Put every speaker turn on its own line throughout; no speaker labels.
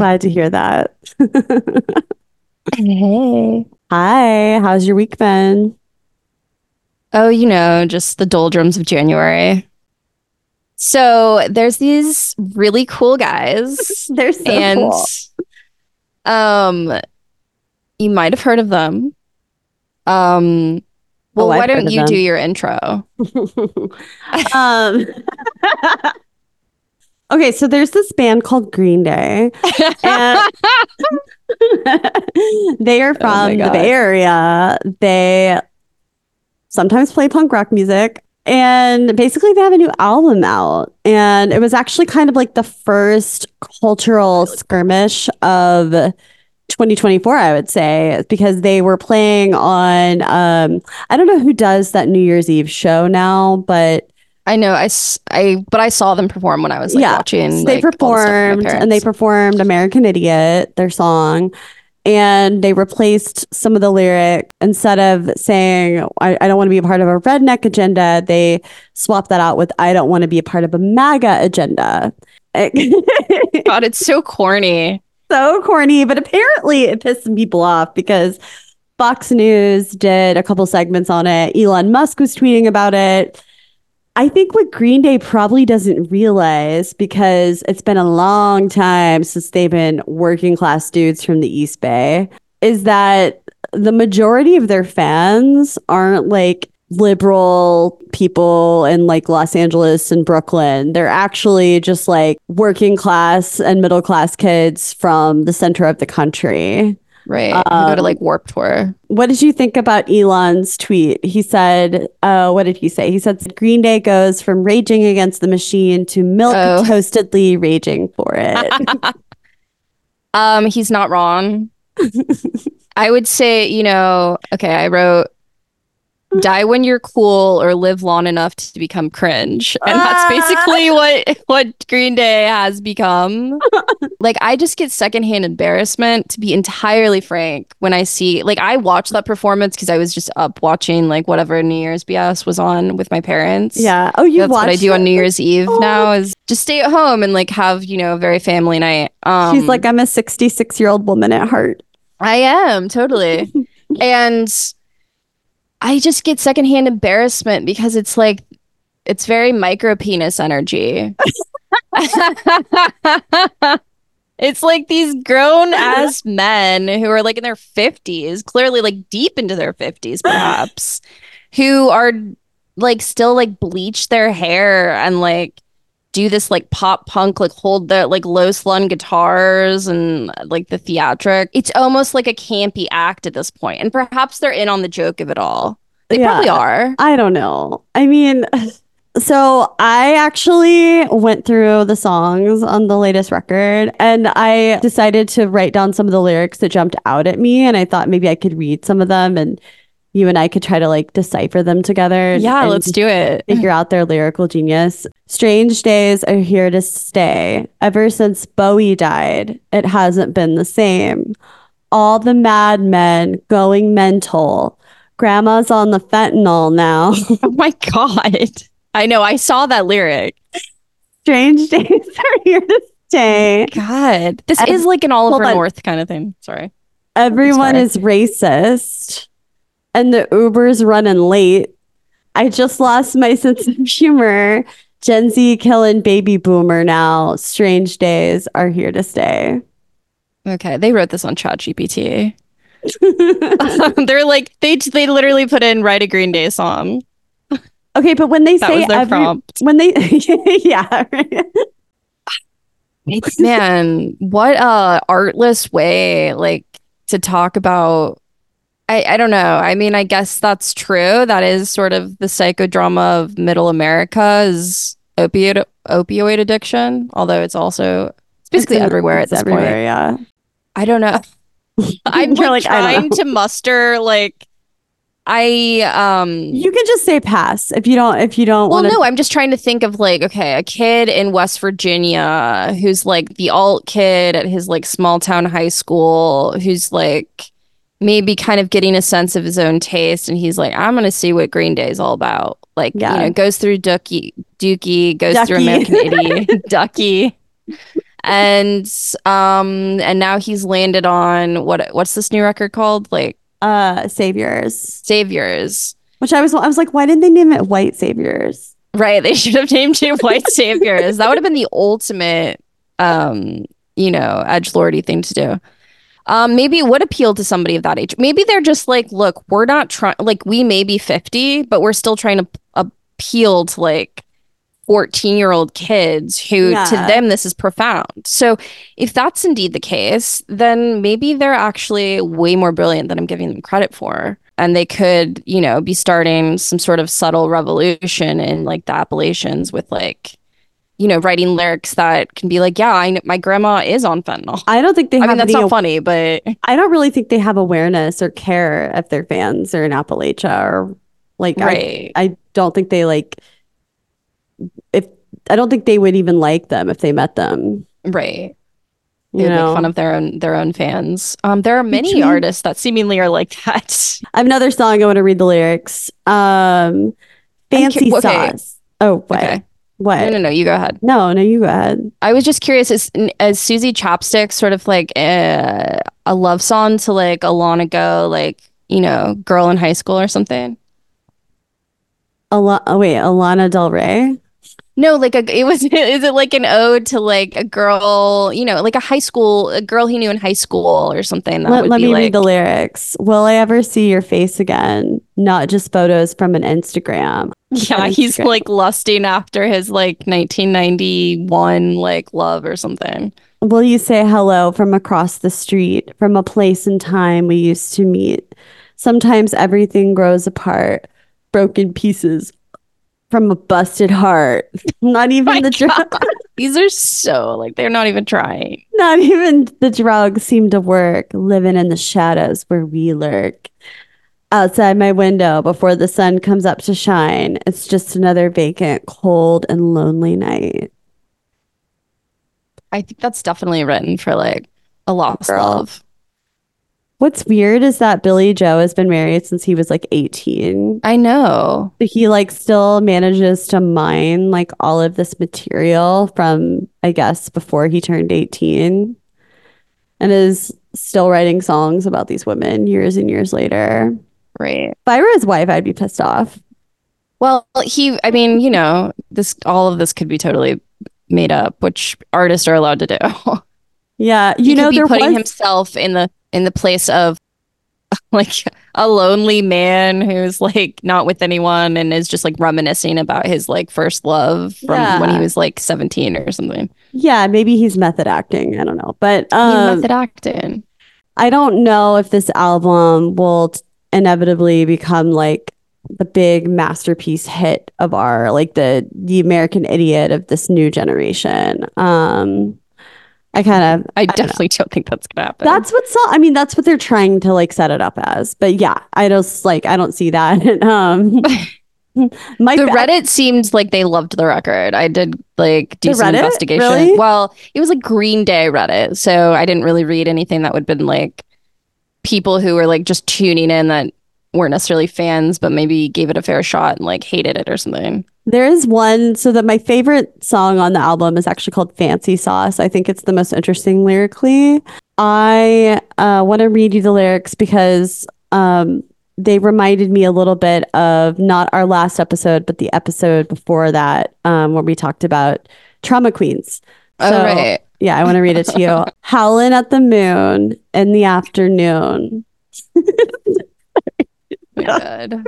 Glad to hear that.
Hey.
Hi, how's your week been?
Oh, you know, just the doldrums of January. So there's these really cool guys,
They're so
and
cool.
um, you might have heard of them. Um, well,
Oh, I've
why don't
of
you do your intro?
um, okay, so there's this band called Green Day, and they are
Oh
from the Bay Area. They sometimes play punk rock music. And basically, they have a new album out. And it was actually kind of like the first cultural skirmish of 2024, I would say, because they were playing on, um, I don't know who does that New Year's Eve show now, but
I know, I, I but I saw them perform when I was like
Yeah,
watching.
They
like, all the stuff with my
performed and they performed American Idiot, their song, and they replaced some of the lyric instead of saying, I, I don't want to be a part of a redneck agenda, they swapped that out with, I don't want to be a part of a MAGA agenda.
God, it's so corny.
so corny, but apparently it pissed some people off because Fox News did a couple segments on it. Elon Musk was tweeting about it. I think what Green Day probably doesn't realize because it's been a long time since they've been working class dudes from the East Bay is that the majority of their fans aren't like liberal people in like Los Angeles and Brooklyn. They're actually just like working class and middle class kids from the center of the country.
Right. you go to
Um,
like Warped Tour.
What did you think about Elon's tweet? He said, uh, what did he say? He said Green Day goes from raging against the machine to milk
Oh.
toastedly raging for it.
Um, he's not wrong. I would say, you know, okay, I wrote die when you're cool or live long enough to become cringe. And that's
Ah.
basically what what Green Day has become. like I just get secondhand embarrassment to be entirely frank when I see like I watched that performance because I was just up watching like whatever New Year's BS was on with my parents.
yeah. Oh, you
That's what I do on? New Year's Eve
Oh.
now is just stay at home and like have, you know, a very family night. Um
She's like, I'm a 66 year old woman at heart.
I am totally. and I just get secondhand embarrassment because it's like it's very micro penis energy. it's like these grown ass men who are like in their 50s, clearly like deep into their 50s perhaps, who are like still like bleach their hair and like do this like pop punk, like hold the like low slung guitars and like the theatric. It's almost like a campy act at this point. And perhaps they're in on the joke of it all. They
Yeah.
probably are.
I don't know. I mean, so I actually went through the songs on the latest record and I decided to write down some of the lyrics that jumped out at me. And I thought maybe I could read some of them and you and I could try to like decipher them together.
Yeah, let's do it.
figure out their lyrical genius. Strange days are here to stay. Ever since Bowie died, it hasn't been the same. All the madmen going mental. Grandma's on the fentanyl now.
Oh my God. I know. I saw that lyric.
Strange days are here to stay.
Oh God. This is like an Oliver
on.
North kind of thing. Sorry.
Everyone
Sorry.
is racist. And the Uber's running late. I just lost my sense of humor. Gen Z killing baby boomer now. Strange days are here to stay.
Okay. They wrote this on ChatGPT. They're like, they they literally put in write a Green Day song.
okay, but when they
That
say
was their
every,
prompt.
when they yeah, right.
Man, what a artless way like to talk about I, I don't know. I mean, I guess that's true. That is sort of the psychodrama of middle America is opioid opioid addiction, although it's also it's basically
It's
everywhere at this
everywhere,
point.
Yeah.
I don't know. I'm like,
like,
trying to muster like I um
You can just say pass if you don't if you don't
well,
want to
no, I'm just trying to think of like, okay, a kid in West Virginia who's like the alt kid at his like small town high school who's like maybe kind of getting a sense of his own taste and he's like, I'm gonna see what Green Day is all about. Like,
Yeah.
you know, goes through Dookie, Dookie, goes through
Dookie.
American Idiot, Dookie. and um and now he's landed on what what's this new record called? Like
uh Saviors.
Saviors.
Which I was I was like, why didn't they name it White Saviors?
Right. They should have named it White Saviors. that would have been the ultimate um, you know, edge lordy thing to do. Um, maybe it would appeal to somebody of that age. Maybe they're just like, look, we're not trying like we may be 50, but we're still trying to appeal to like 14 year old kids who
Yeah.
to them this is profound. So if that's indeed the case, then maybe they're actually way more brilliant than I'm giving them credit for. And they could, you know, be starting some sort of subtle revolution in like the Appalachians with like, you know, writing lyrics that can be like, yeah, I kn- my grandma is on fentanyl.
I don't think they have I
mean, that's not funny, but
I don't really think they have awareness or care if their fans are in Appalachia or like I,
right.
I don't think they like if I don't think they would even like them if they met them.
right.
You
They would
know,
make fun of their own their own fans. Um, there are many
Between-
artists that seemingly are like that.
I have another song I want to read the lyrics. Um, fancy
okay.
sauce. Oh, what?
Okay.
What?
No, no, no. You go ahead.
No, no, you go ahead.
I was just curious. Is is Susie Chapstick sort of like a, a love song to like a long ago, like you know, girl in high school or something?
Ala- oh, wait, a Lana Del Rey.
No, like a it was. Is it like an ode to like a girl, you know, like a high school, a girl he knew in high school or something? That
Let, let me
like
read the lyrics. Will I ever see your face again? Not just photos from an Instagram.
yeah, he's
Instagram.
like lusting after his like 1991 like love or something.
Will you say hello from across the street, from a place and time we used to meet? Sometimes everything grows apart, broken pieces from a busted heart. Not even the drugs.
These are so like they're not even trying.
not even the drugs seem to work. Living in the shadows where we lurk. Outside my window before the sun comes up to shine, it's just another vacant, cold, and lonely night.
I think that's definitely written for like a lost
Girl.
love.
What's weird is that Billie Joe has been married since he was like 18.
I know.
He like still manages to mine like all of this material from I guess before he turned 18 and is still writing songs about these women years and years later.
Right.
If I were his wife, I'd be pissed off.
Well, he I mean, you know, this all of this could be totally made up, which artists are allowed to do.
Yeah,
he
you know
could be
there
putting
was
himself in the in the place of like a lonely man who's like not with anyone and is just like reminiscing about his like first love from when he was like 17 or something.
yeah, maybe he's method acting. I don't know, but um,
method acting.
I don't know if this album will t- inevitably become like the big masterpiece hit of our like the the American Idiot of this new generation. Um I kind of
I,
don't
definitely don't think that's gonna happen.
that's what's I mean that's what they're trying to like set it up as. But yeah, I just like I don't see that. um my
the Reddit seemed like they loved the record. I did like do
The
some
Reddit?
investigation.
Really?
Well, it was like Green Day Reddit, so I didn't really read anything that would have been like people who were like just tuning in that weren't necessarily fans, but maybe gave it a fair shot and like hated it or something.
There is one, so that my favorite song on the album is actually called Fancy Sauce. I think it's the most interesting lyrically. I uh, want to read you the lyrics because um, they reminded me a little bit of not our last episode, but the episode before that, um, where we talked about trauma queens.
oh right.
Yeah, I want to read it to you. Howling at the moon in the afternoon.
My God.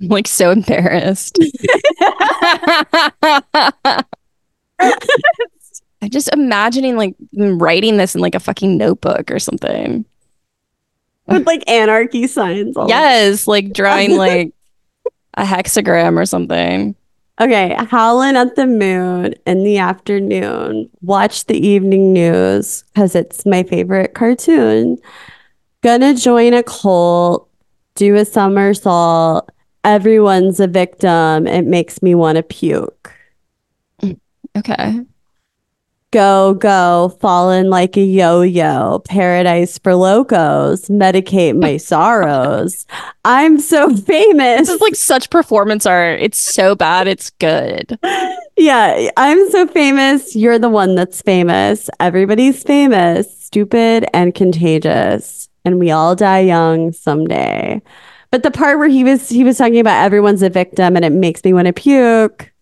I'm like so embarrassed. I'm just imagining like writing this in like a fucking notebook or something.
With like anarchy signs. all
Yes, like drawing like a hexagram or something.
Okay, howling at the moon in the afternoon. Watch the evening news because it's my favorite cartoon. Gonna join a cult, do a somersault. Everyone's a victim. It makes me want to puke.
Mm, okay.
Go, go, falling like a yo yo, paradise for locos, medicate my sorrows. I'm so famous.
This is like such performance art. It's so bad, it's good.
Yeah, I'm so famous. You're the one that's famous. Everybody's famous, stupid, and contagious. And we all die young someday. But the part where he was he was talking about everyone's a victim and it makes me want to puke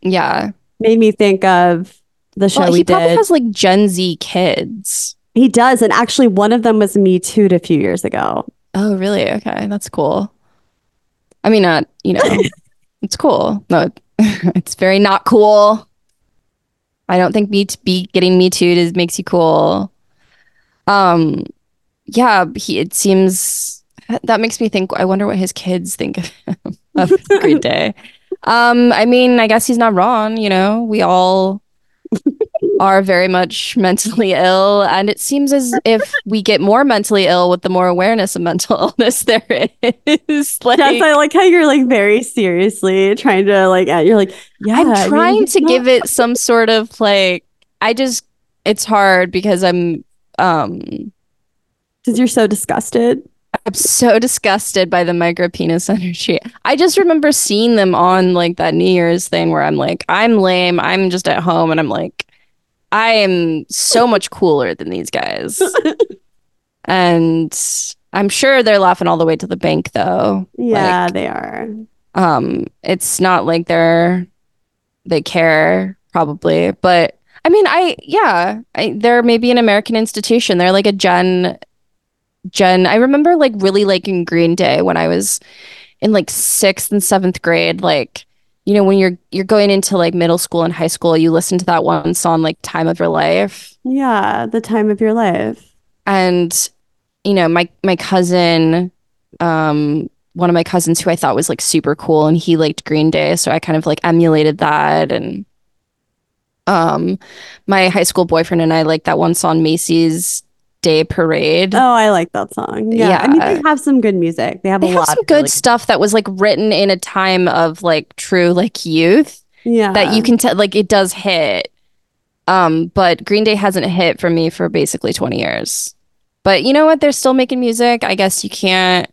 Yeah.
made me think of the show
Well,
we
he probably
did.
has like Gen Z kids.
he does, and actually, one of them was Me Too a few years ago.
Oh, really? Okay, that's cool. I mean, not, you know, it's cool. No, it's very not cool. I don't think me to be getting me too is makes you cool. Um, yeah, he it seems that makes me think. I wonder what his kids think of, him. of Green Day. Um, I mean, I guess he's not wrong. You know, we all are very much mentally ill, and it seems as if we get more mentally ill with the more awareness of mental illness there is. Like,
Jess, I like how you're like very seriously trying to like. You're like, yeah. I
I'm
mean,
trying
he's
to
not-
give it some sort of like. I just, it's hard because I'm, um,
because you're so disgusted.
I'm so disgusted by the micro penis energy. I just remember seeing them on like that New Year's thing where I'm like, I'm lame. I'm just at home and I'm like, I am so much cooler than these guys. and I'm sure they're laughing all the way to the bank though.
Yeah,
Like,
they are.
um, it's not like they're they care probably, but I mean, I yeah, I, they're maybe an American institution. They're like a gen gen. I remember like really liking Green Day when I was in like sixth and seventh grade. Like, you know, when you're you're going into like middle school and high school, you listen to that one song like "Time of Your Life,"
Yeah, the time of your life.
and you know, my my cousin, um, one of my cousins who I thought was like super cool, and he liked Green Day, so I kind of like emulated that, and um, my high school boyfriend and I like that one song, Macy's Day Parade.
Oh, I like that song. Yeah, I mean they have some good music. They have
They
a
have
lot
some
of
good
really-
stuff that was like written in a time of like true like youth
Yeah,
that you can tell like it does hit. Um, but Green Day hasn't hit for me for basically 20 years. But you know what? They're still making music. I guess you can't.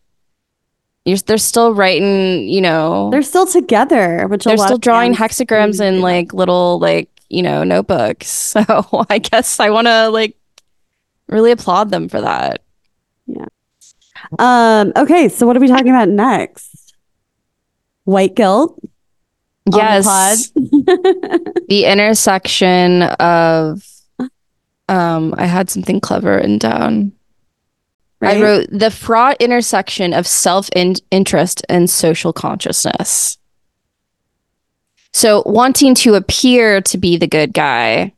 You're, they're still writing. You know,
They're still together, which
they're
lot
still drawing hexagrams in like little like you know notebooks. So I guess I want to like really applaud them for that. Yeah.
Um. Okay, so what are we talking about next? White guilt. on the
Yes, the intersection of. Um, I had something clever written down.
Right?
I wrote the fraught intersection of self interest and social consciousness. So, wanting to appear to be the good guy,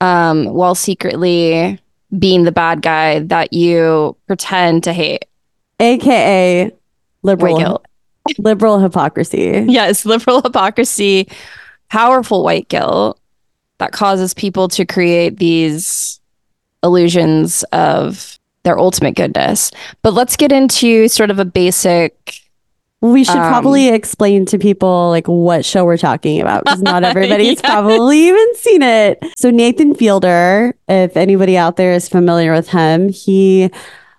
um, while secretly being the bad guy that you pretend to hate.
AKA liberal
White
liberal
guilt.
liberal hypocrisy.
Yes, liberal hypocrisy, powerful white guilt that causes people to create these illusions of their ultimate goodness. But let's get into sort of a basic
We should
Um,
probably explain to people like what show we're talking about because not everybody's
Yeah.
probably even seen it. So Nathan Fielder, if anybody out there is familiar with him, he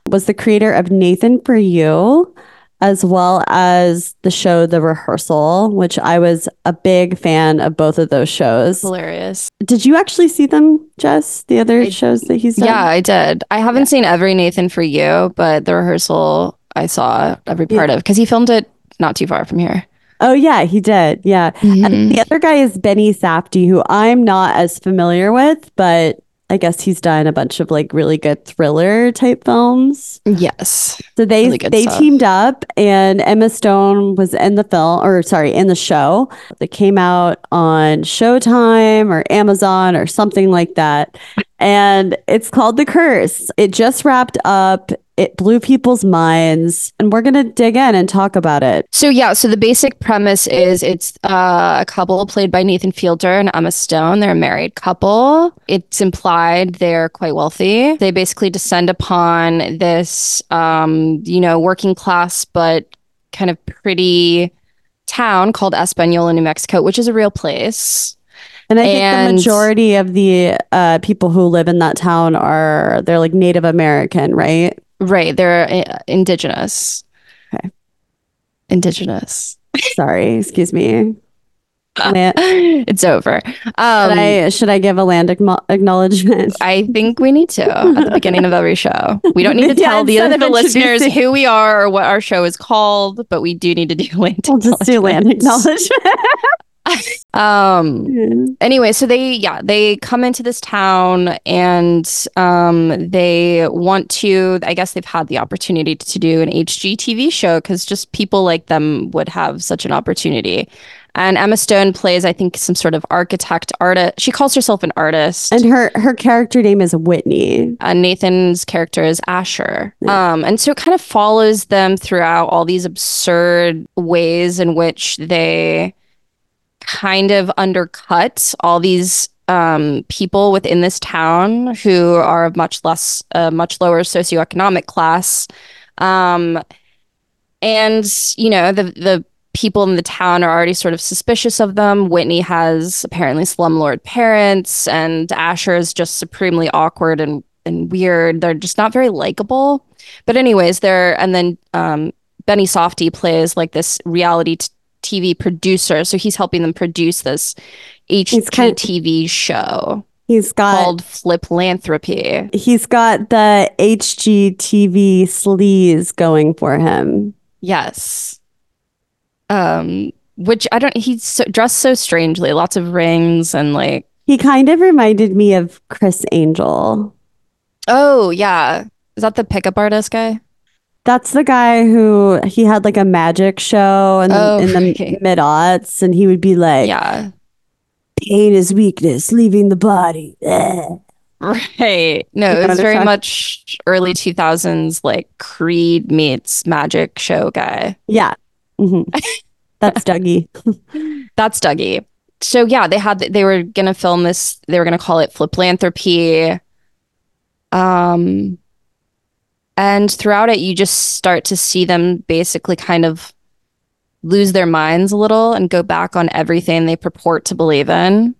was the creator of Nathan for You, as well as the show The Rehearsal, which I was a big fan of both of those shows.
hilarious.
Did you actually see them, Jess? The other
I-
shows that he's done?
Yeah, I did. I haven't seen every Nathan for you, but the rehearsal I saw every part of because he filmed it not too far from here.
Oh yeah, he did. Yeah.
Mm-hmm.
And the other guy is Benny Safdie, who I'm not as familiar with, but I guess he's done a bunch of like really good thriller type films.
Yes.
So they
Really
they
stuff.
teamed up, and Emma Stone was in the film, or sorry, in the show. That came out on Showtime or Amazon or something like that, and it's called The Curse. It just wrapped up. It blew people's minds, and we're gonna dig in and talk about it.
So yeah, so the basic premise is it's uh, a couple played by Nathan Fielder and Emma Stone. They're a married couple. It's implied they're quite wealthy. They basically descend upon this, um, you know, working class but kind of pretty town called Española, New Mexico, which is a real place.
And I think
And-
the majority of the uh, people who live in that town are they're like Native American, right?
Right. They're uh, indigenous.
Okay.
Indigenous.
Sorry, excuse me.
It's over. Um,
should I should I give a land acknow- acknowledgement?
I think we need to at the beginning of every show. We don't need to
Yeah,
tell the,
instead
the listeners who we are or what our show is called, but we do need to do land.
We'll just do land acknowledgement.
Um. Anyway, so they yeah they come into this town and um they want to. I guess they've had the opportunity to do an HGTV show because just people like them would have such an opportunity. And Emma Stone plays, I think, some sort of architect artist. She calls herself an artist.
and her her character name is Whitney.
uh, Nathan's character is Asher. Um, and so it kind of follows them throughout all these absurd ways in which they kind of undercut all these um, people within this town who are of much less, uh, much lower socioeconomic class. Um, and you know the the people in the town are already sort of suspicious of them. Whitney has apparently slumlord parents, and Asher is just supremely awkward and and weird. They're just not very likable. But anyways, they're and then um, Benny Safdie plays like this reality t- TV producer, so he's helping them produce this HGTV show
He's got
called Flipanthropy.
he's got the HGTV sleaze going for him.
Yes. Um, which I don't. He's so, dressed so strangely. Lots of rings and like.
He kind of reminded me of Criss Angel.
Oh yeah, is that the pickup artist guy?
That's the guy who he had like a magic show in the,
Oh,
in the
okay.
mid aughts, and he would be like,
Yeah.
"Pain is weakness, leaving the body."
Right. No, it was very much early two thousands like Creed meets magic show guy.
Yeah, Mhm. that's Dougie.
That's Dougie. So yeah, they had they were gonna film this. They were gonna call it Flipanthropy. Um, and throughout it, you just start to see them basically kind of lose their minds a little and go back on everything they purport to believe in.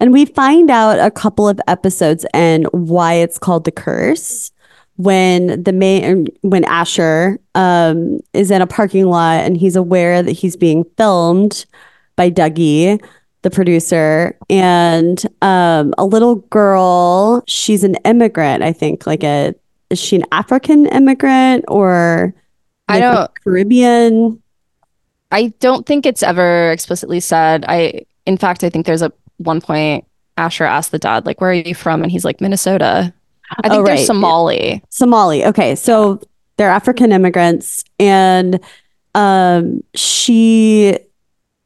And we find out a couple of episodes and why it's called the curse. When the main when Asher um, is in a parking lot and he's aware that he's being filmed by Dougie, the producer, and um, a little girl. She's an immigrant, I think. Like a is she an African immigrant or
I
like a
don't-
Caribbean?
I don't think it's ever explicitly said. I, in fact, I think there's a one point Asher asked the dad, like, "Where are you from?" And he's like, "Minnesota." I think
Oh,
they're
right.
Somali.
Somali. Okay, so they're African immigrants, and um, she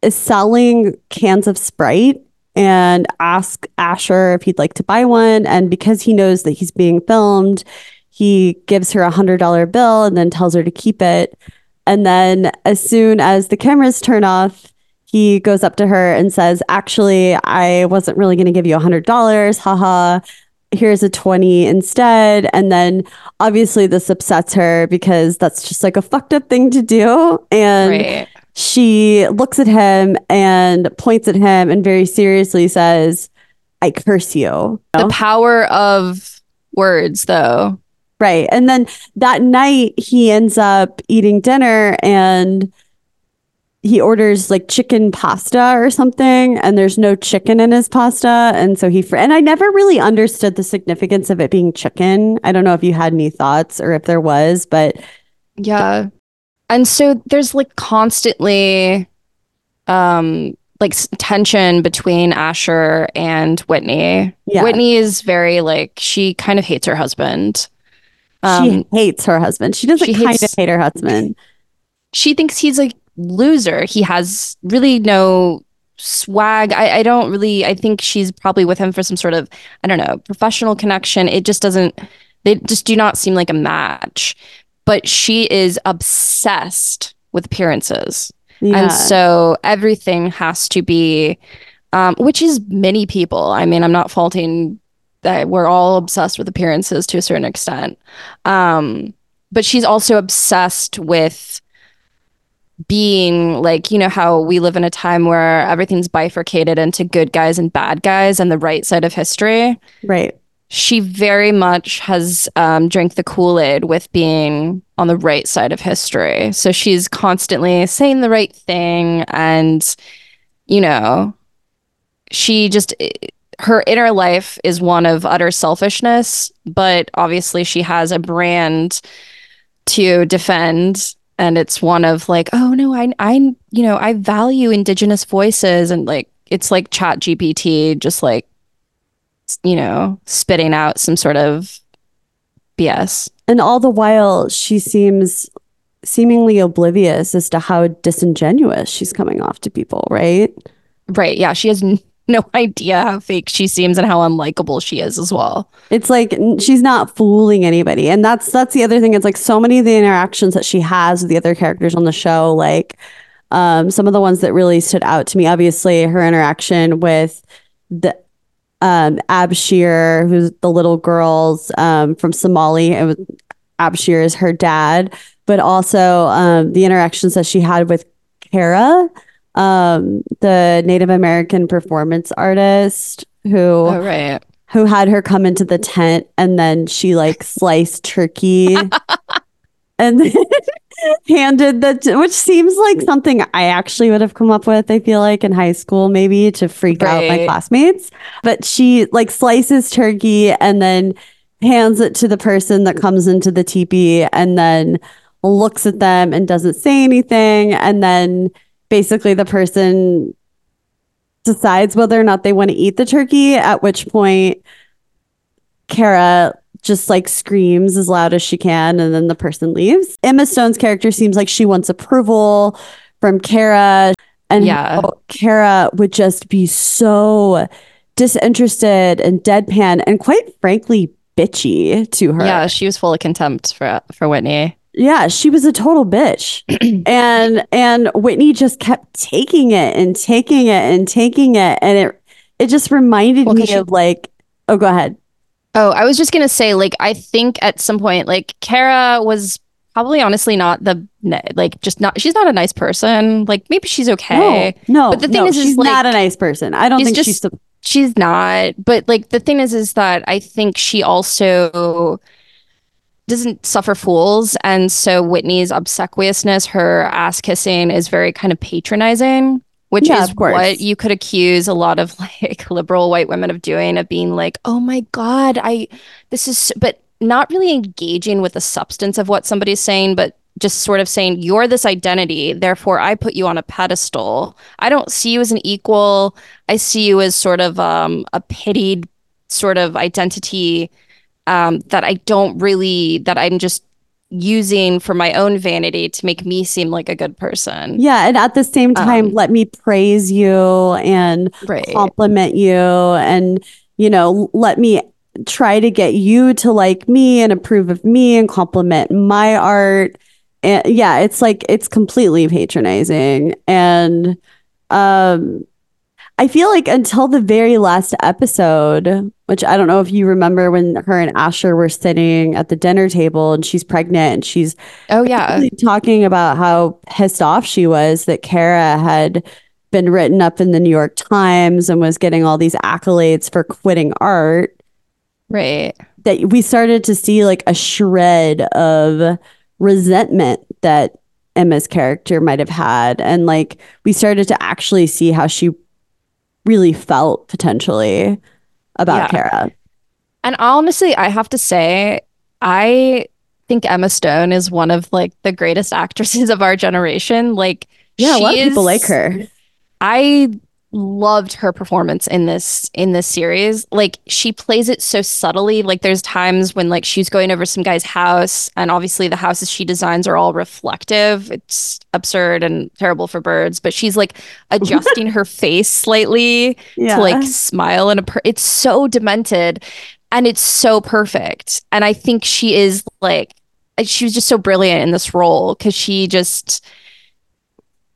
is selling cans of Sprite and ask Asher if he'd like to buy one. And because he knows that he's being filmed, he gives her a hundred dollar bill and then tells her to keep it. And then as soon as the cameras turn off, he goes up to her and says, Actually, I wasn't really going to give you a hundred dollars. Haha. Here's a 20 instead. And then obviously this upsets her because that's just like a fucked up thing to do. And
Right.
she looks at him and points at him and very seriously says, I curse you.
The power of words, though.
Right. And then that night he ends up eating dinner and he orders like chicken pasta or something and there's no chicken in his pasta and so he fr- and I never really understood the significance of it being chicken. I don't know if you had any thoughts or if there was, but
Yeah. And so there's like constantly um like tension between Asher and Whitney.
Yeah.
Whitney is very like she kind of hates her husband. Um
she hates her husband. She doesn't
she
kind
hates-
of hate her husband.
she thinks he's a loser. He has really no swag. I, I don't really I think she's probably with him for some sort of, I don't know, professional connection. It just doesn't they just do not seem like a match. But she is obsessed with appearances.
Yeah.
And so everything has to be um, which is many people. I mean, I'm not faulting that we're all obsessed with appearances to a certain extent. Um, but she's also obsessed with being like, you know, how we live in a time where everything's bifurcated into good guys and bad guys and the right side of history.
Right.
She very much has um, drank the Kool Aid with being on the right side of history. So she's constantly saying the right thing. And, you know, she just, her inner life is one of utter selfishness, but obviously she has a brand to defend and it's one of like oh no i i you know i value indigenous voices and like it's like chat gpt just like you know spitting out some sort of bs
And all the while, she seems seemingly oblivious as to how disingenuous she's coming off to people, right?
right yeah she has no idea how fake she seems and how unlikable she is as well
It's like she's not fooling anybody. And that's that's the other thing. It's like so many of the interactions that she has with the other characters on the show, like um, some of the ones that really stood out to me, obviously her interaction with the um, Abshir, who's the little girls um, from Somali. It was Abshir is her dad, but also um, the interactions that she had with Cara, um, the Native American performance artist who
oh right.
who had her come into the tent and then she like sliced turkey and then handed the t- which seems like something I actually would have come up with I feel like in high school maybe to freak out my classmates. But she like slices turkey and then hands it to the person that comes into the teepee and then looks at them and doesn't say anything. And then basically the person decides whether or not they want to eat the turkey, at which point Cara just like screams as loud as she can and then the person leaves. Emma Stone's character seems like she wants approval from Cara and
Yeah.
Cara would just be so disinterested and deadpan and quite frankly bitchy to her.
yeah she was full of contempt for for whitney
Yeah, she was a total bitch. and and Whitney just kept taking it and taking it and taking it and it it just reminded
Well,
me
she-
of like oh go ahead.
Oh, I was just gonna say, like, I think at some point, like, Cara was probably honestly not the like, just not. She's not a nice person. Like, maybe she's okay.
No, no.
But the thing
no,
is, is,
she's
like,
not a nice person. I don't
she's
think
just-
she's the,
She's not. But like, the thing is, is that I think she also doesn't suffer fools, and so Whitney's obsequiousness, her ass kissing, is very kind of patronizing. Which
Yeah,
is what you could accuse a lot of like liberal white women of doing, of being like, "Oh my God, I this is," s-" but not really engaging with the substance of what somebody's saying, but just sort of saying, "You're this identity, therefore I put you on a pedestal. I don't see you as an equal. I see you as sort of um, a pitied sort of identity um, that I don't really that I'm just using for my own vanity to make me seem like a good person."
yeah, and at the same time,
Um,
let me praise you and
Right.
compliment you and you know let me try to get you to like me and approve of me and compliment my art and yeah it's like it's completely patronizing and um i feel like until the very last episode which i don't know if you remember when her and asher were sitting at the dinner table and she's pregnant and she's
Oh yeah.
talking about how pissed off she was that Cara had been written up in the New York Times and was getting all these accolades for quitting art.
Right.
That we started to see like a shred of resentment that Emma's character might have had. And like we started to actually see how she really felt potentially about
Yeah.
Cara.
And honestly, I have to say, I think Emma Stone is one of like the greatest actresses of our generation. Like,
Yeah, a lot of people like her.
I loved her performance in this in this series. Like she plays it so subtly. Like there's times when like she's going over some guy's house and obviously the houses she designs are all reflective. It's absurd and terrible for birds, but she's like adjusting her face slightly
Yeah.
to like smile and a per- it's so demented and it's so perfect. And I think she is like she was just so brilliant in this role cuz she just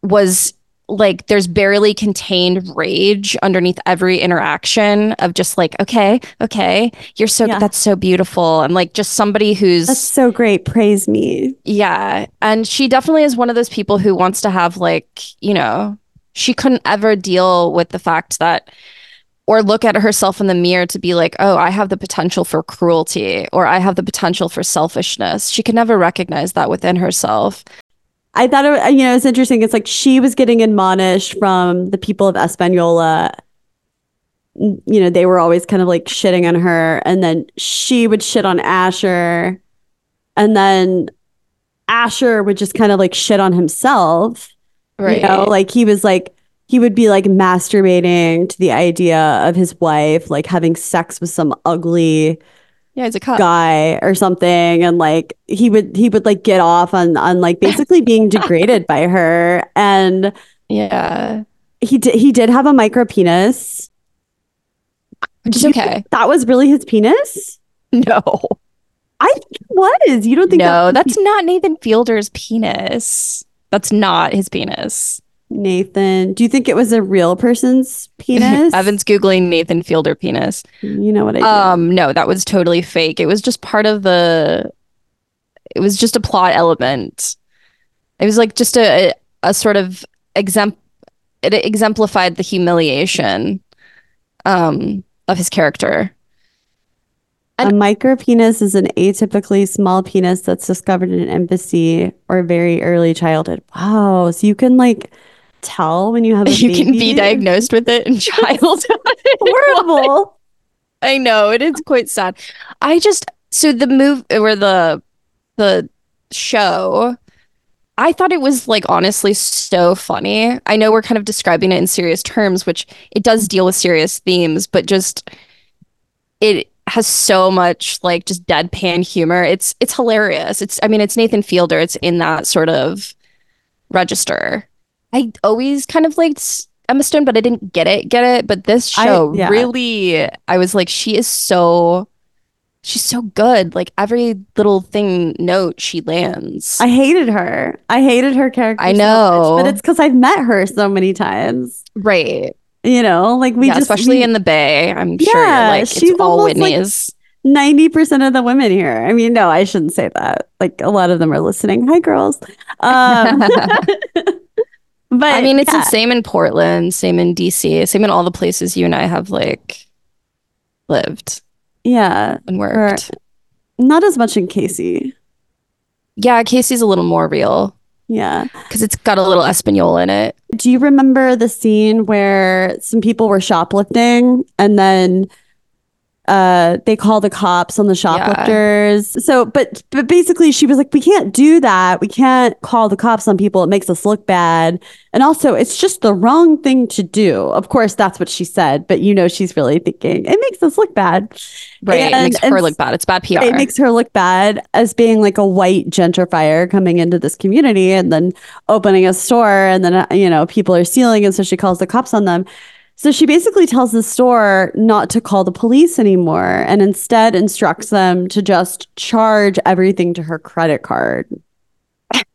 was like there's barely contained rage underneath every interaction of just like okay okay you're so
Yeah.
that's so beautiful and like just somebody who's
That's so great. Praise me.
yeah and she definitely is one of those people who wants to have like you know she couldn't ever deal with the fact that or look at herself in the mirror to be like oh i have the potential for cruelty or i have the potential for selfishness she could never recognize that within herself
I thought, it, you know, it's interesting. It's like she was getting admonished from the people of Espanola. You know, they were always kind of like shitting on her, and then she would shit on Asher, and then Asher would just kind of like shit on himself. Right. You know, like he was like he would be like masturbating to the idea of his wife like having sex with some ugly
yeah he's a cop
guy or something and like he would he would like get off on on like basically being degraded by her and
yeah.
he did he did have a micro penis.
Which is okay.
that was really his penis?
No.
I think it was. You don't think
no
that
that's not nathan fielder's penis. That's not his penis
nathan do you think it was a real person's penis
evan's googling nathan fielder penis
you know what i do
Um, no, that was totally fake. It was just part of the. It was just a plot element. It was like just a a, sort of exempt. It exemplified the humiliation, um, of his character.
a micro penis is an atypically small penis that's discovered in an embassy or very early childhood wow so you can like tell when you have a
You can be diagnosed with it in childhood.
horrible
I know it is quite sad. I just so the move or the the show. I thought it was like honestly so funny. I know we're kind of describing it in serious terms, which it does deal with serious themes, but just it has so much like just deadpan humor. It's it's hilarious. It's I mean it's Nathan Fielder. It's in that sort of register. I always kind of liked Emma Stone, but I didn't get it, get it. But this
I-
show
yeah.
really, I was like, she is so, she's so good. Like every little thing note she lands.
I hated her. I hated her character.
I
so
know.
much, but it's because I've met her so many times.
right.
You know, like we
yeah,
just
especially
we-
in the Bay. I'm sure
Yeah,
you're like,
she's
it's all
almost like-
Whitney's.
90% of the women here. I mean, no, I shouldn't say that. Like a lot of them are listening. Hi, girls. Um, but
I mean, it's
yeah,
the same in Portland, same in DC, same in all the places you and I have like lived
yeah,
and worked.
not as much in Casey.
Yeah, Casey's a little more real
Yeah.
because it's got a little Espanol in it.
Do you remember the scene where some people were shoplifting and then uh they call the cops on the shoplifters. So but but basically she was like we can't do that. We can't call the cops on people. It makes us look bad. And also it's just the wrong thing to do. Of course that's what she said, but you know she's really thinking it makes us look bad.
Right. it makes her look bad. It's bad PR.
It makes her look bad as being like a white gentrifier coming into this community and then opening a store and then uh, you know people are stealing and so she calls the cops on them. So she basically tells the store not to call the police anymore and instead instructs them to just charge everything to her credit card.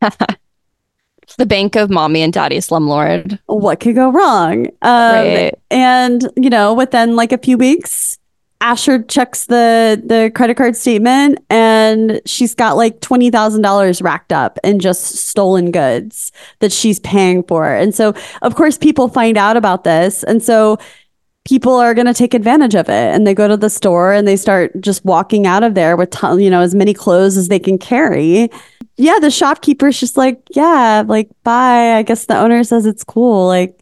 the bank of mommy and daddy slumlord.
What could go wrong? Um,
Right.
And you know, within like a few weeks, Asher checks the the credit card statement, and she's got like twenty thousand dollars racked up in just stolen goods that she's paying for. And so, of course, people find out about this, and so people are going to take advantage of it, and they go to the store and they start just walking out of there with ton, you know as many clothes as they can carry. Yeah, the shopkeeper's just like, yeah, like bye. I guess the owner says it's cool. Like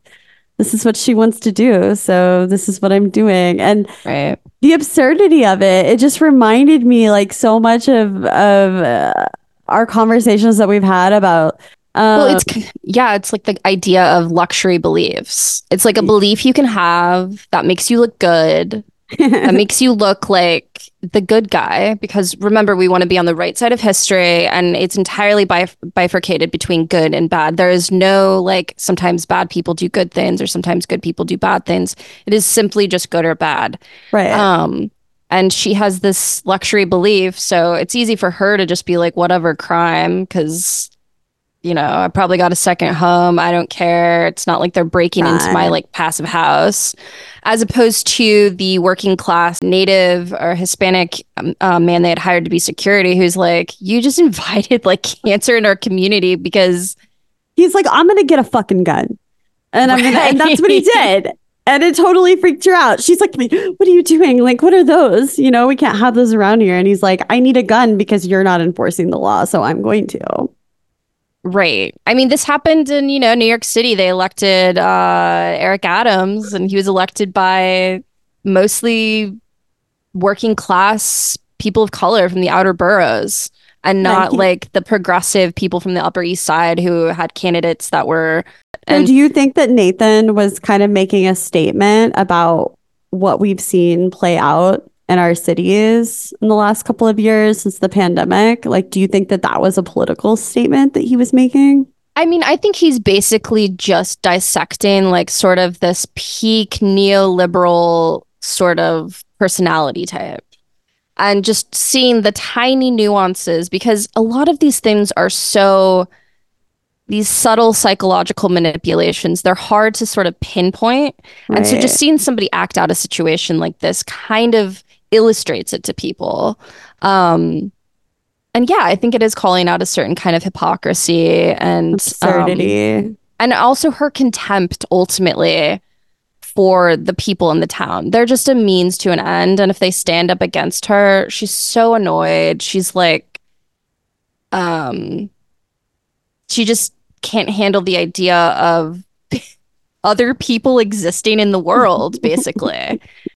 this is what she wants to do. So this is what I'm doing. And
Right.
the absurdity of it, it just reminded me like so much of of uh, our conversations that we've had about um,
Well, it's yeah, it's like the idea of luxury beliefs. It's like a belief you can have that makes you look good, that makes you look like the good guy. Because remember, we want to be on the right side of history, and it's entirely bif- bifurcated between good and bad. There is no like sometimes bad people do good things, or sometimes good people do bad things. It is simply just good or bad.
right.
Um, and she has this luxury belief, so it's easy for her to just be like, whatever crime, because you know, I probably got a second home. I don't care. It's not like they're breaking into my like passive house, as opposed to the working class native or Hispanic um, uh, man they had hired to be security, who's like, you just invited like cancer in our community because
He's like, I'm gonna get a fucking gun. And I'm gonna and that's what he did. And it totally freaked her out. She's like, What are you doing? Like, what are those? You know, we can't have those around here. And he's like, I need a gun because you're not enforcing the law, so I'm going to.
Right. I mean, this happened in, you know, New York City. They elected uh, Eric Adams, and he was elected by mostly working class people of color from the outer boroughs and not like the progressive people from the Upper East Side who had candidates that were.
So
And
do you think that Nathan was kind of making a statement about what we've seen play out in our cities in the last couple of years since the pandemic? Like, do you think that that was a political statement that he was making?
I mean, I think he's basically just dissecting like sort of this peak neoliberal sort of personality type and just seeing the tiny nuances because a lot of these things are so these subtle psychological manipulations they're hard to sort of pinpoint and so just seeing somebody act out a situation like this kind of illustrates it to people um and yeah i think it is calling out a certain kind of hypocrisy and um,
absurdity.
and also her contempt ultimately for the people in the town. They're just a means to an end. And if they stand up against her, she's so annoyed. She's like, um, she just can't handle the idea of other people existing in the world, basically.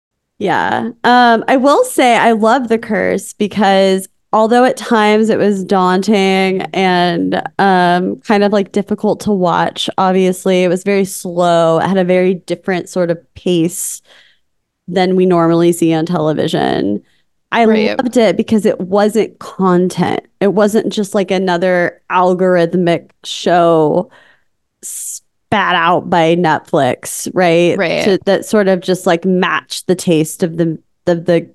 Yeah. Um, I will say I love the curse because although at times it was daunting and um, kind of like difficult to watch, obviously it was very slow. It had a very different sort of pace than we normally see on television. I
Right.
loved it because it wasn't content. It wasn't just like another algorithmic show spat out by Netflix, right?
Right.
To, that sort of just like matched the taste of the of the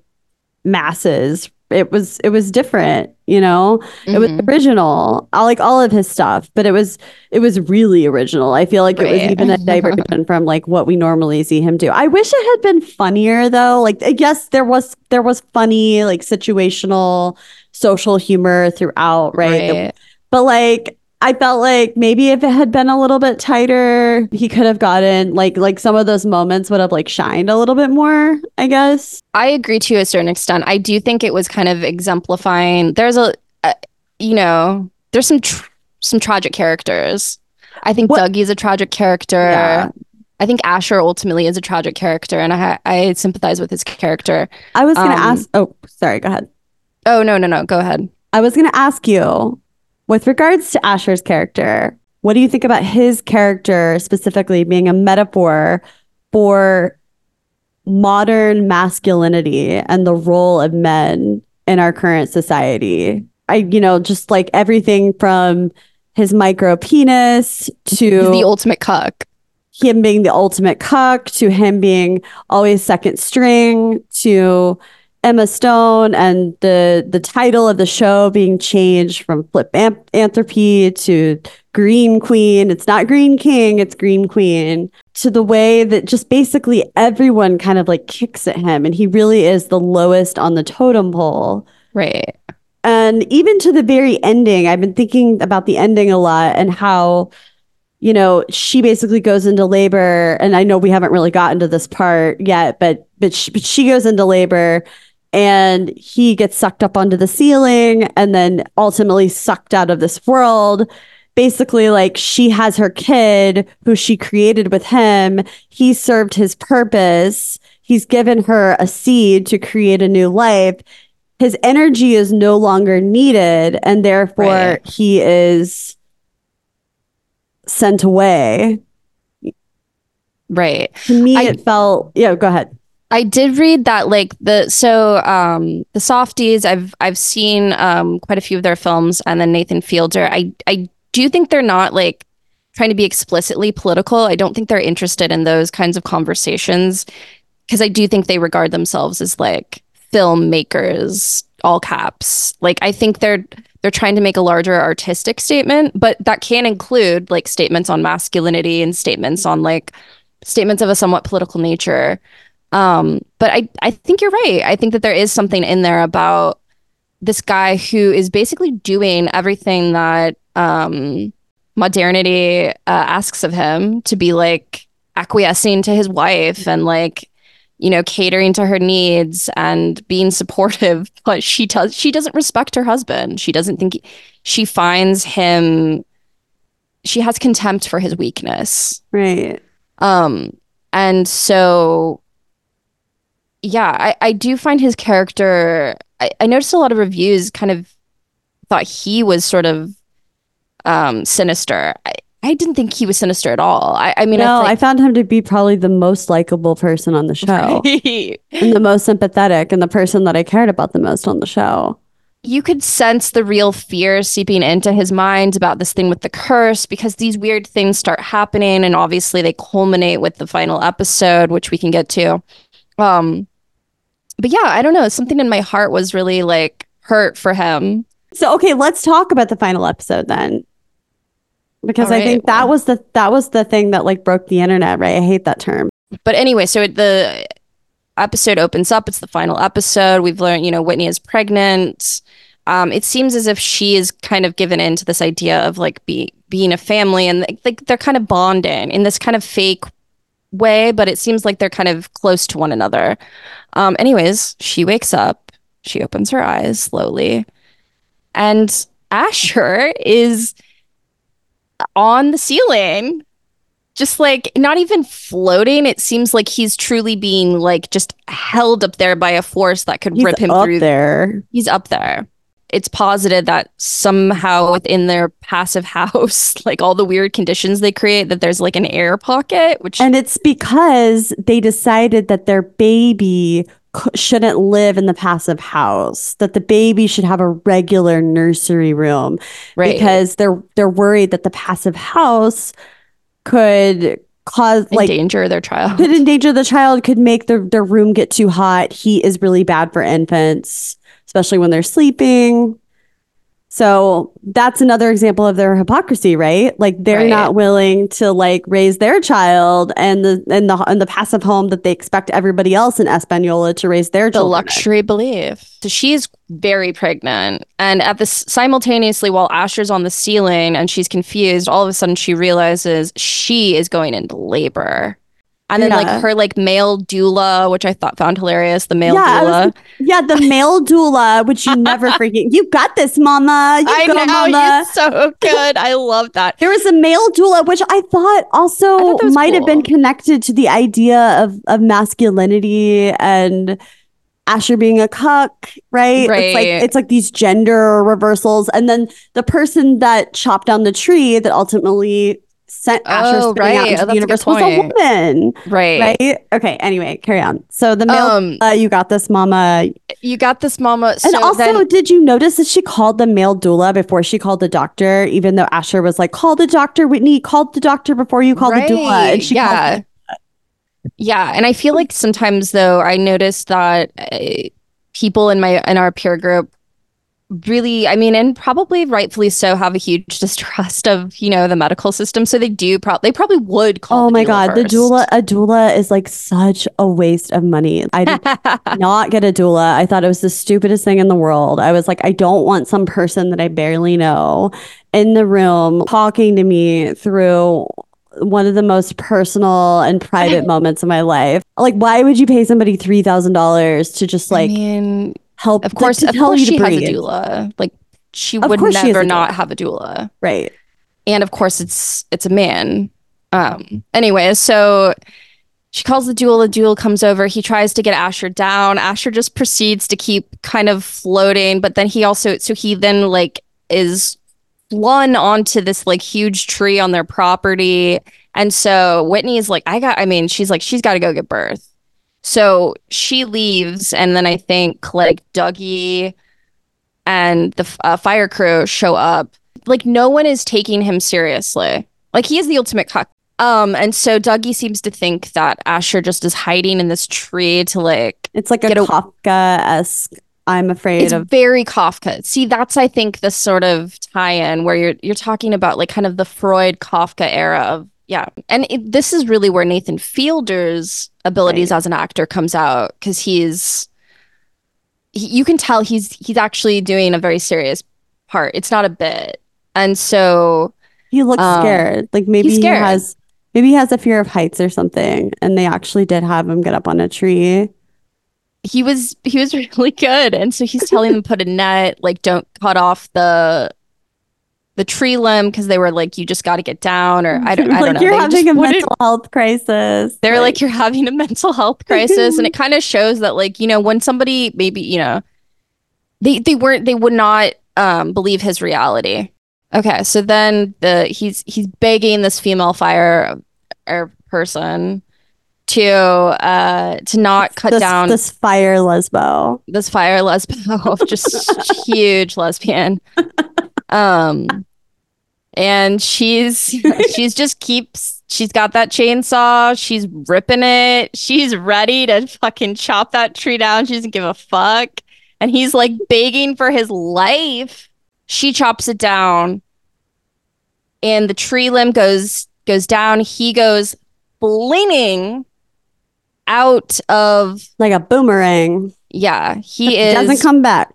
masses. It was it was different, you know. It was
Mhm.
original. I like all of his stuff, but it was it was really original. I feel like it was even a diversion from like what we normally see him do. I wish it had been funnier though. Like yes, there was there was funny like situational social humor throughout, right?
Right.
But like I felt like maybe if it had been a little bit tighter, he could have gotten like like some of those moments would have like shined a little bit more, I guess.
I agree to a certain extent. I do think it was kind of exemplifying. There's a, uh, you know, there's some tr- some tragic characters. I think
What-
Dougie's a tragic character.
Yeah.
I think Asher ultimately is a tragic character, and I I sympathize with his character.
I was gonna
Um,
ask oh, sorry, go ahead.
Oh no no no, go ahead.
I was going to ask you, with regards to Asher's character, what do you think about his character specifically being a metaphor for modern masculinity and the role of men in our current society? I, you know, just like everything from his micro penis to
the ultimate cuck.
him being the ultimate cuck to him being always second string to Emma Stone and the the title of the show being changed from Flipanthropy to Green Queen. It's not Green King, it's Green Queen. To the way that just basically everyone kind of like kicks at him and he really is the lowest on the totem pole.
Right.
And even to the very ending, I've been thinking about the ending a lot and how, you know, she basically goes into labor. And I know we haven't really gotten to this part yet, but but she, but she goes into labor, and he gets sucked up onto the ceiling, and then ultimately sucked out of this world. Basically, like she has her kid who she created with him. He served his purpose. He's given her a seed to create a new life his energy is no longer needed and therefore
Right.
he is sent away
Right.
to me
I-
it felt yeah go ahead
I did read that like the so um the Safdies I've I've seen um quite a few of their films and then Nathan Fielder I I do think they're not like trying to be explicitly political. I don't think they're interested in those kinds of conversations because I do think they regard themselves as like filmmakers all caps. Like I think they're they're trying to make a larger artistic statement, but that can include like statements on masculinity and statements on like statements of a somewhat political nature. Um, but I, I think you're right. I think that there is something in there about this guy who is basically doing everything that um, modernity uh, asks of him to be like acquiescing to his wife and like you know catering to her needs and being supportive but she does she doesn't respect her husband she doesn't think he, she finds him she has contempt for his weakness
Right.
um and so yeah i i do find his character i, I noticed a lot of reviews kind of thought he was sort of um sinister. I, I didn't think he was sinister at all. I, I mean
no,
i
I found him to be probably the most likable person on the show. And the most sympathetic and the person that I cared about the most on the show.
you could sense the real fear seeping into his mind about this thing with the curse because these weird things start happening and obviously they culminate with the final episode which we can get to um but yeah i don't know something in my heart was really like hurt for him
So okay, let's talk about the final episode then. Because
All
I think that was the that was the thing that like broke the internet, right? I hate that term.
but anyway so it, the episode opens up it's the final episode we've learned you know whitney is pregnant um, it seems as if she is kind of given into this idea of like be, being a family and like, like they're kind of bonding in this kind of fake way but it seems like they're kind of close to one another. Um, anyways she wakes up she opens her eyes slowly and asher is on the ceiling just like not even floating. It seems like he's truly being like just held up there by a force that could
He's
rip him
up
through
there.
he's up there it's posited that somehow within their passive house like all the weird conditions they create that there's like an air pocket which
And it's because they decided that their baby c- shouldn't live in the passive house, that the baby should have a regular nursery room
right.
because they're they're worried that the passive house could cause like
endanger their child.
could endanger the child, could make their, their room get too hot. Heat is really bad for infants, especially when they're sleeping. So that's another example of their hypocrisy, right? Like they're
Right.
not willing to like raise their child and the and the and the passive home that they expect everybody else in Espanola to raise their child.
the
children. in.
luxury belief. So she's very pregnant, and at this simultaneously, while Asher's on the ceiling and she's confused, all of a sudden she realizes she is going into labor. And then
Yeah.
like her like male doula, which I thought found hilarious, the male
Yeah, was-
doula.
Yeah, the male doula, which you never freaking you got this, mama. You
I
go,
know
mama.
she's so good. I love that.
There was a male doula, which I thought also
I thought
might have been connected to the idea of, of masculinity and Asher being a cuck, right? It's like
Right.
it's like these gender reversals. And then the person that chopped down the tree that ultimately sent Asher
Oh,
spinning out
right.
into
Oh,
the universe was a woman.
Right.
Right? Okay, anyway, carry on. So the male
Um,
uh, you got this mama.
you got this mama.
And
so
also,
then,
did you notice that she called the male doula before she called the doctor, even though Asher was like, call the doctor, Whitney, called the doctor before you call the doula.
Right,
And she called
yeah. Yeah, and I feel like sometimes though I noticed that uh, people in my in our peer group really, I mean, and probably rightfully so, have a huge distrust of you know the medical system. So they do probably they probably would call.
Oh my God, the
first.
doula, a doula is like such a waste of money. I did not get a doula. I thought it was the stupidest thing in the world. I was like, I don't want some person that I barely know in the room talking to me through one of the most personal and private moments of my life. Like, why would you pay somebody three thousand dollars to just like
I mean,
help?
of course,
to
of course, she has a doula. Like she
Of
would
course she
never not have a doula.
Right.
and of course it's it's a man um anyway so she calls the doula the doula comes over he tries to get asher down asher just proceeds to keep kind of floating but then he also so he then like is flung onto this like huge tree on their property and so whitney is like i got i mean she's like she's got to go get birth so she leaves and then i think like dougie and the uh, fire crew show up like no one is taking him seriously. Like he is the ultimate cuck. Um, and so Dougie seems to think that Asher just is hiding in this tree to like
It's like a Kafka esque I'm afraid
it's
of.
very Kafka. See, that's I think the sort of tie-in where you're you're talking about like kind of the Freud Kafka era of yeah, and it, this is really where Nathan Fielder's abilities
Right.
as an actor comes out because he's he, you can tell he's he's actually doing a very serious part. It's not a bit, and so
He looks
Um,
scared. Like maybe he has maybe he has a fear of heights or something. And they actually did have him get up on a tree.
he was he was really good and so he's telling them put a net like don't cut off the the tree limb because they were like you just got to get down or I don't, I don't know
you're
They
having a mental health crisis.
they're like you're having a mental health crisis and it kind of shows that like you know when somebody maybe you know they they weren't they would not um believe his reality okay so then the he's he's begging this female fire or person to uh to not cut
this,
down
this fire lesbo.
this fire lesbo, just huge lesbian. Um, and she's she's just keeps she's got that chainsaw. She's ripping it. She's ready to fucking chop that tree down. She doesn't give a fuck. And he's like begging for his life. She chops it down, and the tree limb goes goes down. He goes flaming out of
Like a boomerang.
yeah, he is
doesn't come back.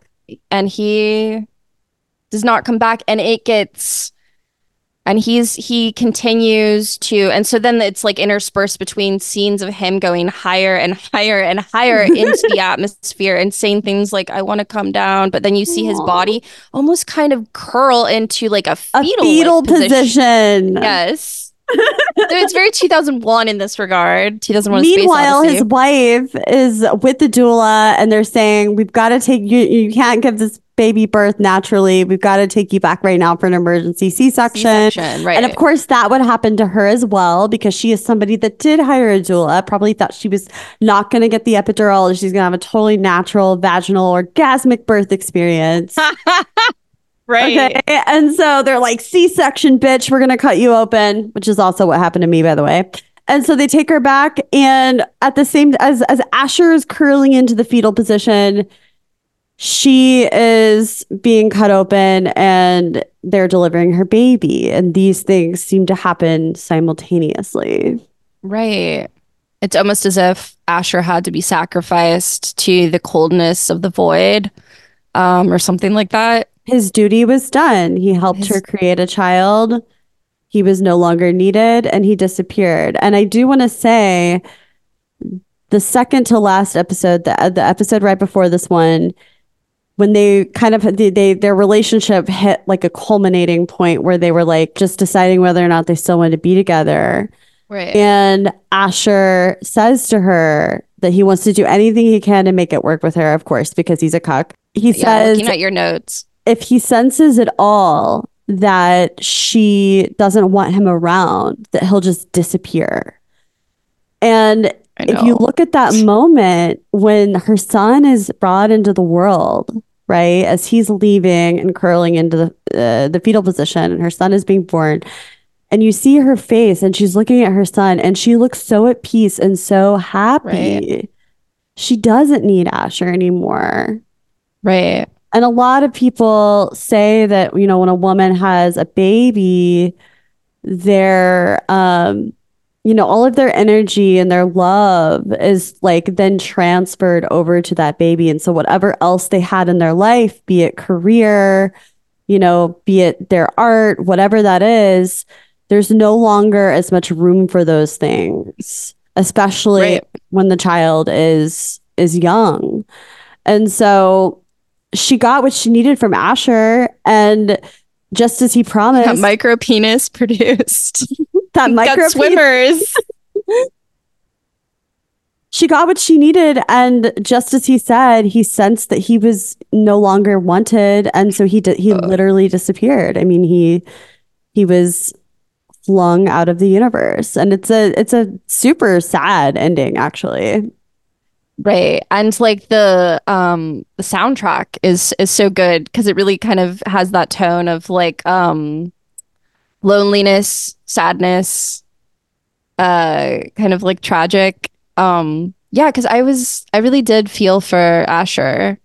and he does not come back and it gets and he's he continues to and so then it's like interspersed between scenes of him going higher and higher and higher into the atmosphere and saying things like i want to come down but then you see his body almost kind of curl into like a
A
fetal,
fetal
position.
position.
yes it's very 2001 in this regard 2001 Space
Meanwhile, his wife is with the doula, and they're saying, "We've got to take you. You can't give this baby birth naturally. We've got to take you back right now for an emergency C-section."
C-section, right
And of course, that would happen to her as well because she is somebody that did hire a doula. Probably thought she was not going to get the epidural. She's going to have a totally natural vaginal orgasmic birth experience.
right
Okay. And so they're like, C section, bitch, we're going to cut you open, which is also what happened to me, by the way. And so they take her back. And at the same as as Asher is curling into the fetal position, she is being cut open and they're delivering her baby. And these things seem to happen simultaneously.
Right. It's almost as if Asher had to be sacrificed to the coldness of the void, um, or something like that.
His duty was done. He helped
His-
her create a child. He was no longer needed and he disappeared. And I do want to say the second to last episode, the, uh, the episode right before this one, when they kind of they, they their relationship hit like a culminating point where they were like just deciding whether or not they still wanted to be together.
Right.
And Asher says to her that he wants to do anything he can to make it work with her, of course, because he's a cuck. He
yeah,
says
looking at your notes.
If he senses at all that she doesn't want him around, that he'll just disappear. And if you look at that moment when her son is brought into the world, right, as he's leaving and curling into the uh, the fetal position, and her son is being born, and you see her face, and she's looking at her son, and she looks so at peace and so happy. She doesn't need Asher anymore.
Right.
And a lot of people say that, you know, when a woman has a baby, their, um, you know, all of their energy and their love is like then transferred over to that baby. And so whatever else they had in their life, be it career, you know, be it their art, whatever that is, there's no longer as much room for those things, especially
Right.
when the child is is young. And so she got what she needed from Asher and just as he promised
That micro penis produced.
that micro
swimmers.
she got what she needed and just as he said he sensed that he was no longer wanted and so he did he literally disappeared i mean he he was flung out of the universe and it's a it's a super sad ending actually
Right. And like the um the soundtrack is is so good because it really kind of has that tone of like um loneliness, sadness, uh kind of like tragic. Um yeah, because I was I really did feel for Asher.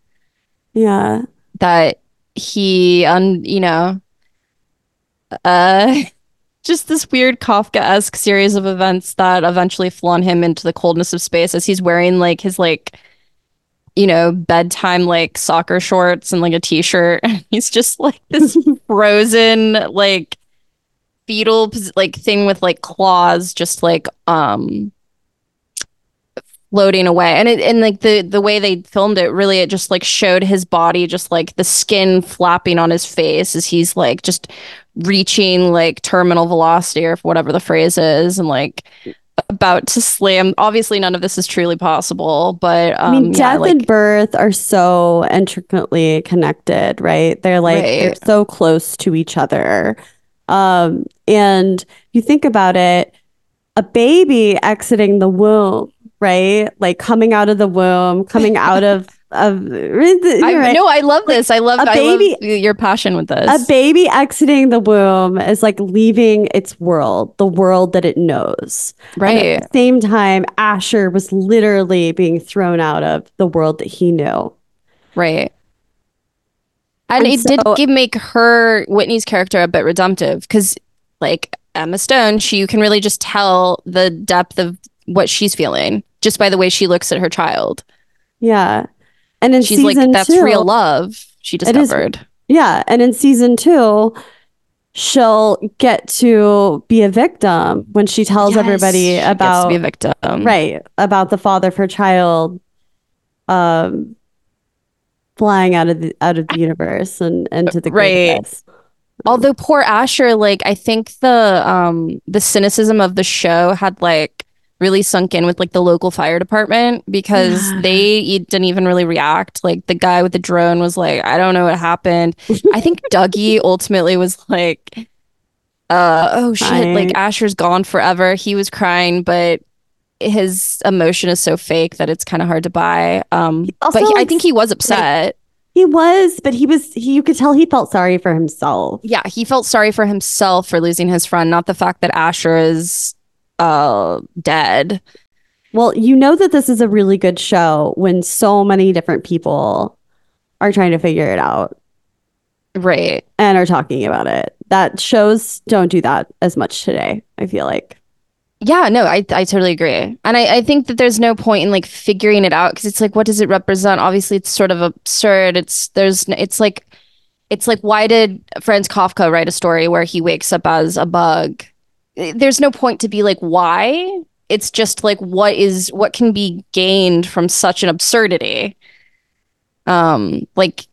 Yeah.
that he un you know uh just this weird Kafka-esque series of events that eventually flung him into the coldness of space as he's wearing like his like you know bedtime like soccer shorts and like a t-shirt. And he's just like this frozen like fetal like thing with like claws just like um floating away. And it and like the the way they filmed it really it just like showed his body just like the skin flapping on his face as he's like just reaching like terminal velocity or whatever the phrase is and like about to slam obviously none of this is truly possible but um
I mean,
yeah,
death
like,
and birth are so intricately connected, right? They're like they're so close to each other. Um, and you think about it, a baby exiting the womb, right? Like coming out of the womb, coming out of of
I
right?
no I love this I love
a baby-
love your passion with this
a baby exiting the womb is like leaving its world, the world that it knows. And
right
at the same time, Asher was literally being thrown out of the world that he knew.
Right. And,
And
it did give, make her Whitney's character a bit redemptive because, like Emma Stone, she you can really just tell the depth of what she's feeling just by the way she looks at her child.
Yeah. And in
She's like, "That's
two,
real love." She
It is-
discovered.
Yeah. And in season two, she'll get to be a victim when she tells
Yes,
everybody
gets to
about
be a victim.
right about the father of her child um flying out of the out of the universe and into the great
Right.
abyss.
Although poor Asher, like I think the um the cynicism of the show had like really sunk in with like the local fire department because
Yeah.
they didn't even really react. Like the guy with the drone was like, I don't know what happened. I think Dougie ultimately was like, uh oh shit,
Crying.
like Asher's gone forever. He was crying, but his emotion is so fake that it's kind of hard to buy. Um
also,
but he, I think he was upset.
He was, but he was he you could tell he felt sorry for himself.
yeah, he felt sorry for himself for losing his friend, not the fact that Asher is uh dead.
Well, you know that this is a really good show when so many different people are trying to figure it out
Right.
and are talking about it. That shows don't do that as much today, I feel like.
Yeah, no, I I totally agree. And I, I think that there's no point in like figuring it out because it's like what does it represent? Obviously it's sort of absurd. It's there's it's like it's like why did Franz Kafka write a story where he wakes up as a bug? There's no point to be like why? It's just like what is what can be gained from such an absurdity. Um like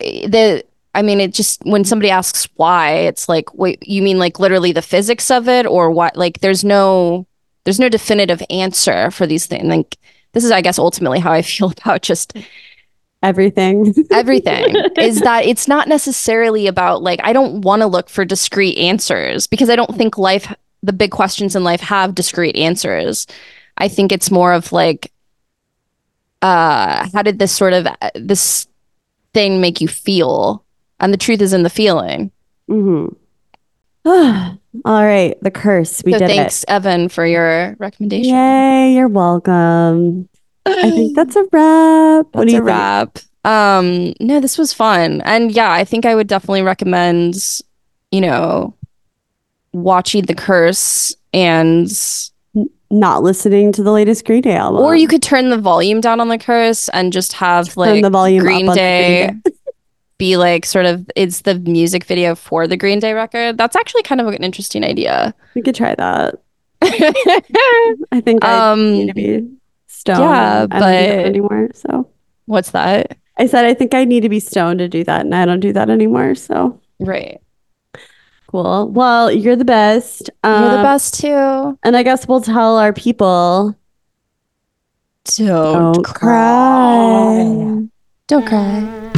eh, the I mean, it just when somebody asks why, it's like, wait, you mean like literally the physics of it, or what? Like, there's no, there's no definitive answer for these things. Like, this is, I guess, ultimately how I feel about just
Everything.
everything. is that it's not necessarily about like I don't want to look for discrete answers because I don't think life, the big questions in life, have discrete answers. I think it's more of like, uh, how did this sort of this thing make you feel? And the truth is in the feeling.
mm-hmm. All right, the curse. We
so
did
thanks, Evan, for your recommendation.
Yay, you're welcome. I think that's a wrap. what
That's
do you
a wrap. Um, no, this was fun. And yeah, I think I would definitely recommend, you know, watching The Curse and?
Not listening to the latest Green Day album.
or you could turn the volume down on The Curse and just have
turn
like
the volume
Green
up on the
Day
Green Day.
be like sort of it's the music video for the Green Day record. That's actually kind of an interesting idea.
We could try that. I think I
um
need to be stoned.
yeah,
and I don't do that
but-
anymore. So
what's that?
I said I think I need to be stoned to do that, and I don't do that anymore. So
Right.
cool. Well, you're the best.
You're the
Um,
best too.
And I guess we'll tell our people
Don't,
don't cry.
Don't cry.